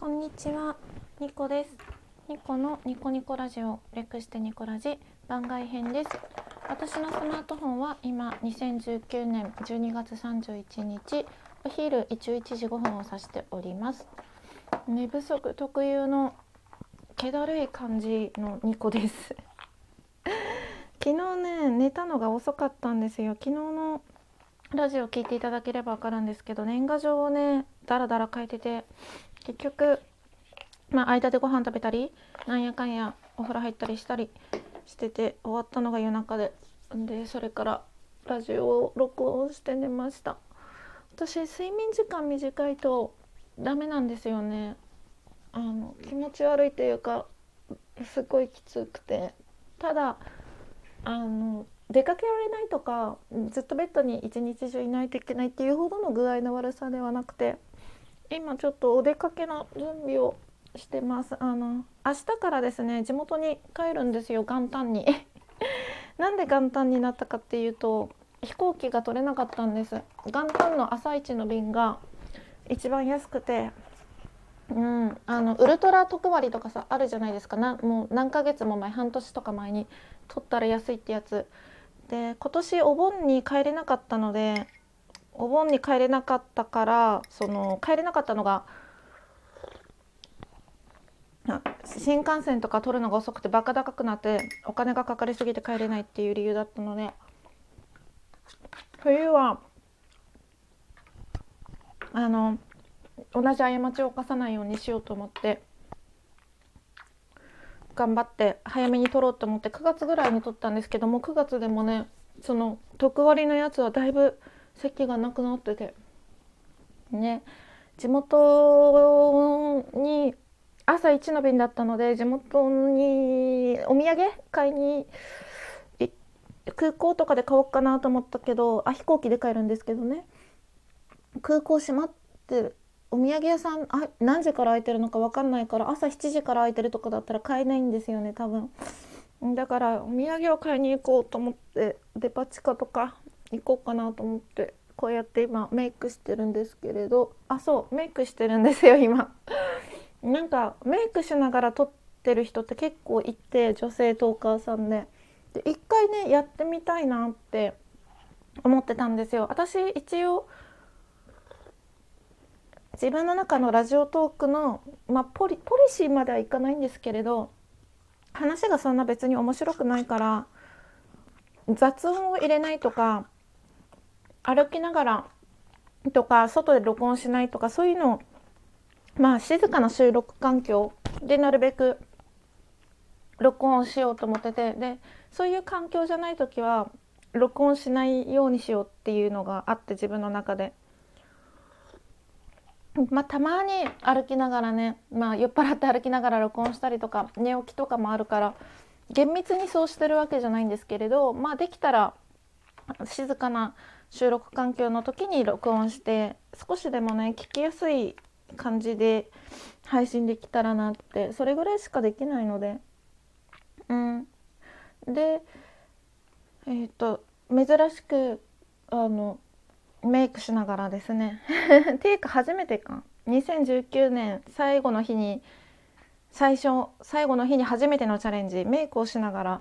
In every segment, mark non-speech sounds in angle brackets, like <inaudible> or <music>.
こんにちは、ニコです。ニコのニコニコラジオ、略してニコラジ番外編です。私のスマートフォンは今2019年12月31日お昼11時5分を指しております。寝不足特有の気だるい感じのニコです。<laughs> 昨日ね寝たのが遅かったんですよ。昨日のラジオ聞いていただければ分かるんですけど年賀状をねだらだら書いてて結局まあ間でご飯食べたりなんやかんやお風呂入ったりしたりしてて終わったのが夜中で。でそれからラジオを録音して寝ました。私睡眠時間短いとダメなんですよね。あの気持ち悪いというかすごいきつくて。ただあの出かけられないとかずっとベッドに一日中いないといけないっていうほどの具合の悪さではなくて今ちょっとお出かけの準備をしてます。あの明日からですね地元に帰るんですよ元旦に。<laughs> なんで元旦になったかっていうと飛行機が取れなかったんです。元旦の朝一の便が一番安くて。うん、あのウルトラ特割とかさあるじゃないですか。なもう何ヶ月も前半年とか前に取ったら安いってやつ。で今年お盆に帰れなかったのでお盆に帰れなかったからその帰れなかったのが新幹線とか取るのが遅くてバカ高くなってお金がかかりすぎて帰れないっていう理由だったので冬はあの同じ過ちを犯さないようにしようと思って頑張って早めに取ろうと思って9月ぐらいに取ったんですけども9月でもねその特割のやつはだいぶ席がなくなってて。ね。地元に朝一の便だったので地元にお土産買いに空港とかで買おうかなと思ったけどあ飛行機で帰るんですけどね。空港閉まってるお土産屋さんあ何時から開いてるのか分かんないから朝7時から開いてるとかだったら買えないんですよね多分。だからお土産を買いに行こうと思ってデパ地下とか行こうかなと思って。こうやって今メイクしてるんですけれどあそうメイクしてるんですよ今。なんかメイクしながら撮ってる人って結構いて女性トーカーさんで。で一回ねやってみたいなって思ってたんですよ。私一応自分の中のラジオトークの、まあ、ポリポリシーまではいかないんですけれど話がそんな別に面白くないから雑音を入れないとか歩きながらとか外で録音しないとかそういうのをまあ静かな収録環境でなるべく録音しようと思っててでそういう環境じゃない時は録音しないようにしようっていうのがあって自分の中で。まあ、たまに歩きながらね、まあ、酔っ払って歩きながら録音したりとか寝起きとかもあるから厳密にそうしてるわけじゃないんですけれど、まあ、できたら静かな収録環境の時に録音して少しでもね聞きやすい感じで配信できたらなってそれぐらいしかできないので。うん。でえっ、と珍しくあのメイクしながらですね。<laughs> っていうか初めてか。2019年最後の日に最初最後の日に初めてのチャレンジメイクをしながら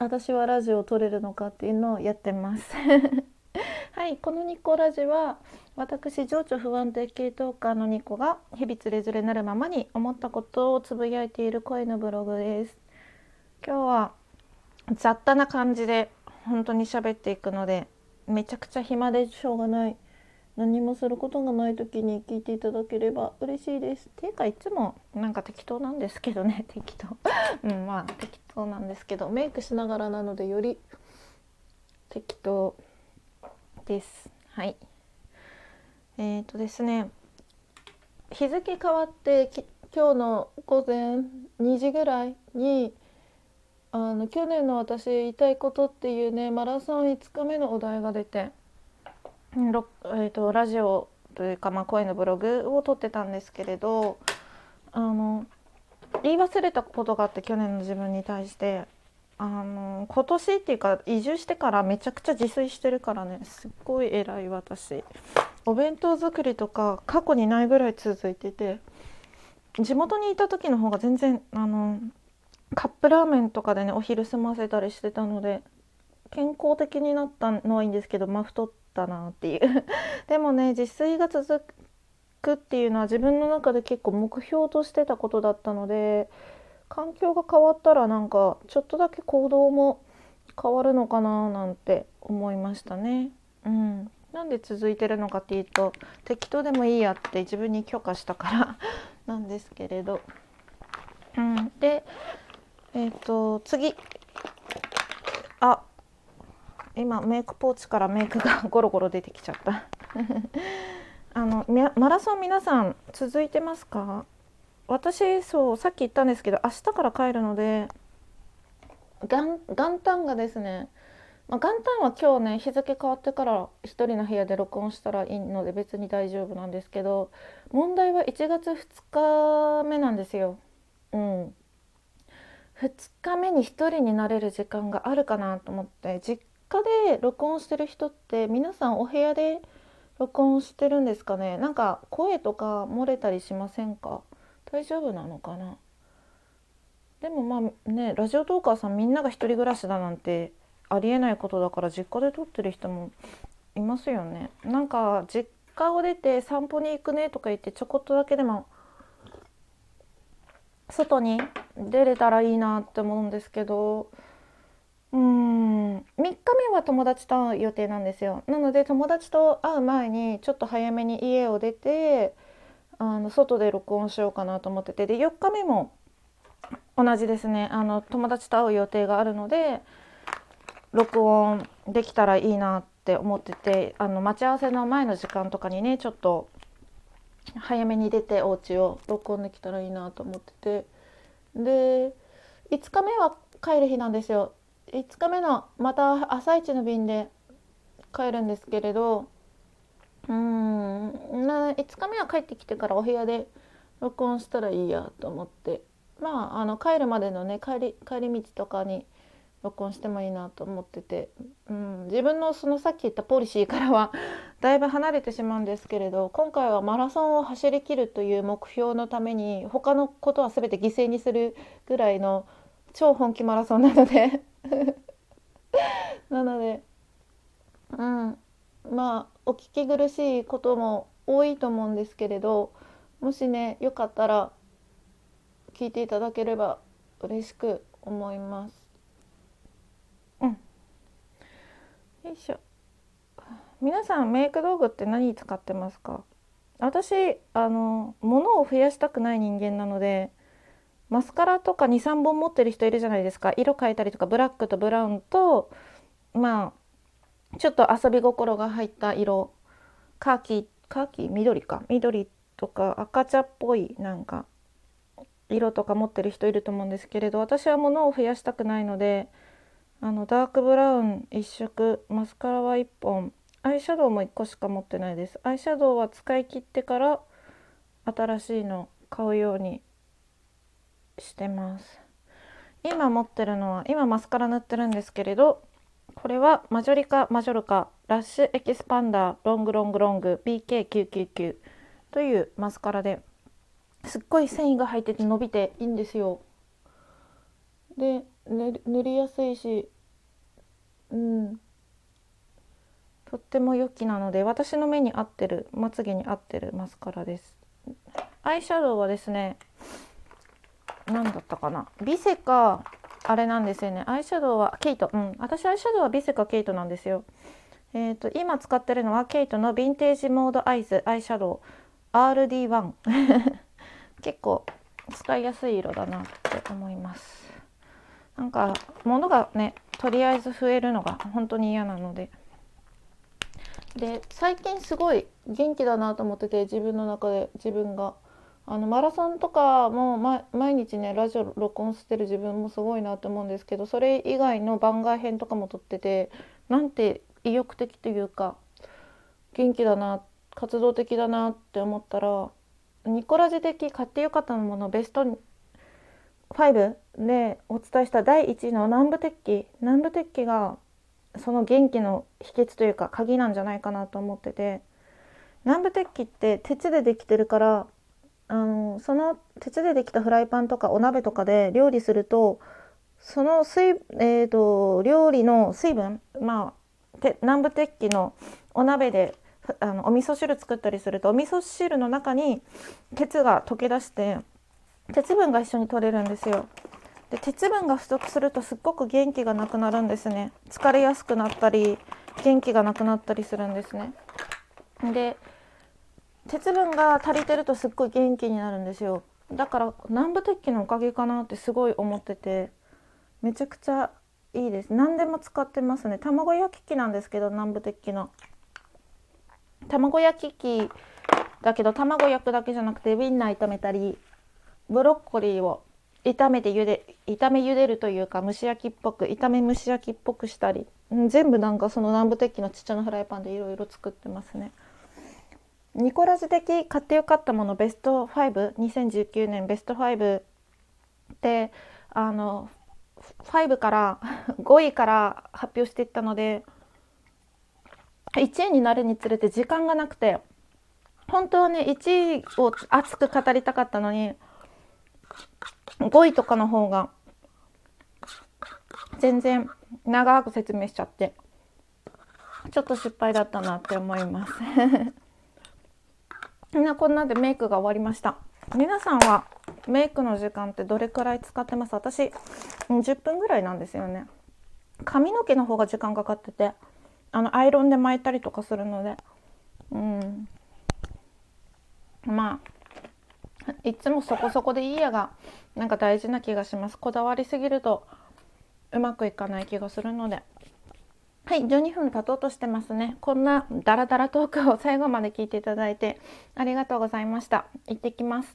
私はラジオを撮れるのかっていうのをやってます。<laughs> はいこのニコラジは私情緒不安定系トーカーのニコが日々つれづれなるままに思ったことをつぶやいている声のブログです。今日は雑多な感じで本当に喋っていくのでめちゃくちゃ暇でしょうがない。何もすることがない時に聞いていただければ嬉しいです。ていうかいつもなんか適当なんですけどね適当。<laughs> うんまあ適当なんですけどメイクしながらなのでより適当です。はい。えーとですね日付変わって今日の午前2時ぐらいにあの去年の私言いたいことっていうねマラソン5日目のお題が出て、えーと、ラジオというか、まあ、声のブログを撮ってたんですけれどあの言い忘れたことがあって去年の自分に対して。あの今年っていうか移住してからめちゃくちゃ自炊してるからね。すっごい偉い私。お弁当作りとか過去にないぐらい続いてて。地元にいた時の方が全然あのカップラーメンとかでねお昼済ませたりしてたので健康的になったのはいいんですけどまあ太ったなっていう。<laughs> でもね自炊が続くっていうのは自分の中で結構目標としてたことだったので環境が変わったらなんかちょっとだけ行動も変わるのかななんて思いましたね。うん、なんで続いてるのかっていうと適当でもいいやって自分に許可したから <laughs> なんですけれど。うん、でえっ、と次。あ。今メイクポーチからメイクがゴロゴロ出てきちゃった。あのマラソン皆さん続いてますか？私そうさっき言ったんですけど明日から帰るので元旦がですね、まあ、元旦は今日ね日付変わってから1人の部屋で録音したらいいので別に大丈夫なんですけど問題は1月2日目なんですよ。うん、2日目に1人になれる時間があるかなと思って実家で録音してる人って皆さんお部屋で録音してるんですかね。なんか声とか漏れたりしませんか？大丈夫なのかな？でもまあねラジオトーカーさんみんなが1人暮らしだなんてありえないことだから実家で撮ってる人もいますよね。なんか実家を出て散歩に行くねとか言ってちょこっとだけでも外に出れたらいいなって思うんですけどうん。3日目は友達と会う予定なんですよ。なので友達と会う前にちょっと早めに家を出てあの外で録音しようかなと思ってて。で4日目も同じですね。あの友達と会う予定があるので録音できたらいいなって思ってて。あの待ち合わせの前の時間とかにねちょっと早めに出てお家を録音できたらいいなと思ってて。で5日目は帰る日なんですよ。5日目のまた朝一の便で帰るんですけれどうん5日目は帰ってきてからお部屋で録音したらいいやと思って。まああの帰るまでのね帰り帰り道とかに録音してもいいなと思ってて、うん、自分のそのさっき言ったポリシーからは <laughs> だいぶ離れてしまうんですけれど今回はマラソンを走りきるという目標のために他のことは全て犠牲にするぐらいの超本気マラソンなので。<laughs> なのでうんまあお聞き苦しいことも多いと思うんですけれどもしねよかったら聞いていただければ嬉しく思います。うん。よいしょ。皆さんメイク道具って何使ってますか？私あの物を増やしたくない人間なのでマスカラとか23本持ってる人いるじゃないですか。色変えたりとかブラックとブラウンとまあちょっと遊び心が入った色。カーキカーキ？緑か。緑とか赤茶っぽいなんか色とか持ってる人いると思うんですけれど私は物を増やしたくないのであのダークブラウン1色マスカラは1本アイシャドウも1個しか持ってないです。アイシャドウは使い切ってから新しいの買うようにしてます。今持ってるのは今マスカラ塗ってるんですけれどこれはマジョリカマジョルカラッシュエキスパンダーロングロングロング BK999 というマスカラですっごい繊維が入ってて伸びていいんですよ。で塗りやすいしうん。とっても良きなので私の目に合ってるまつげに合ってるマスカラです。アイシャドウはですね何だったかな？ビセかあれなんですよね。アイシャドウはケイト。うん。私アイシャドウはビセかケイトなんですよ。えーと、今使ってるのはケイトのヴィンテージモードアイズアイシャドウ。RD1 <laughs> 結構使いやすい色だなって思います。なんか物がねとりあえず増えるのが本当に嫌なので。で最近すごい元気だなと思ってて自分の中で自分が。あのマラソンとかも、ま、毎日ねラジオ録音してる自分もすごいなと思うんですけどそれ以外の番外編とかも撮っててなんて意欲的というか元気だな活動的だなって思ったらニコラジ的買ってよかったものベスト5でお伝えした第1位の南部鉄器南部鉄器がその元気の秘訣というか鍵なんじゃないかなと思ってて南部鉄器って鉄でできてるからあのその鉄でできたフライパンとかお鍋とかで料理するとその水、えーと、料理の水分まあ南部鉄器のお鍋であのお味噌汁作ったりするとお味噌汁の中に鉄が溶け出して鉄分が一緒に取れるんですよ。で鉄分が不足するとすっごく元気がなくなるんですね疲れやすくなったり元気がなくなったりするんですねで鉄分が足りてるとすっごい元気になるんですよ。だから南部鉄器のおかげかなってすごい思っててめちゃくちゃいいです。何でも使ってますね。卵焼き器なんですけど南部鉄器の。卵焼き器だけど卵焼くだけじゃなくてウインナー炒めたりブロッコリーを炒めて茹で炒め茹でるというか蒸し焼きっぽく炒め蒸し焼きっぽくしたり、うん、全部なんかその南部鉄器のちっちゃなフライパンでいろいろ作ってますね。ニコラジ的買ってよかったものベスト52019年ベスト5であの5から <laughs> 5位から発表していったので1位になるにつれて時間がなくて本当はね1位を熱く語りたかったのに5位とかの方が全然長く説明しちゃってちょっと失敗だったなって思います。<laughs> みんなこんなでメイクが終わりました。皆さんはメイクの時間ってどれくらい使ってます？私10分ぐらいなんですよね。髪の毛の方が時間かかっててあのアイロンで巻いたりとかするので。うん。まあいつもそこそこでいいやがなんか大事な気がします。こだわりすぎるとうまくいかない気がするので。はい12分経とうとしてますね。こんなダラダラトークを最後まで聞いていただいてありがとうございました。行ってきます。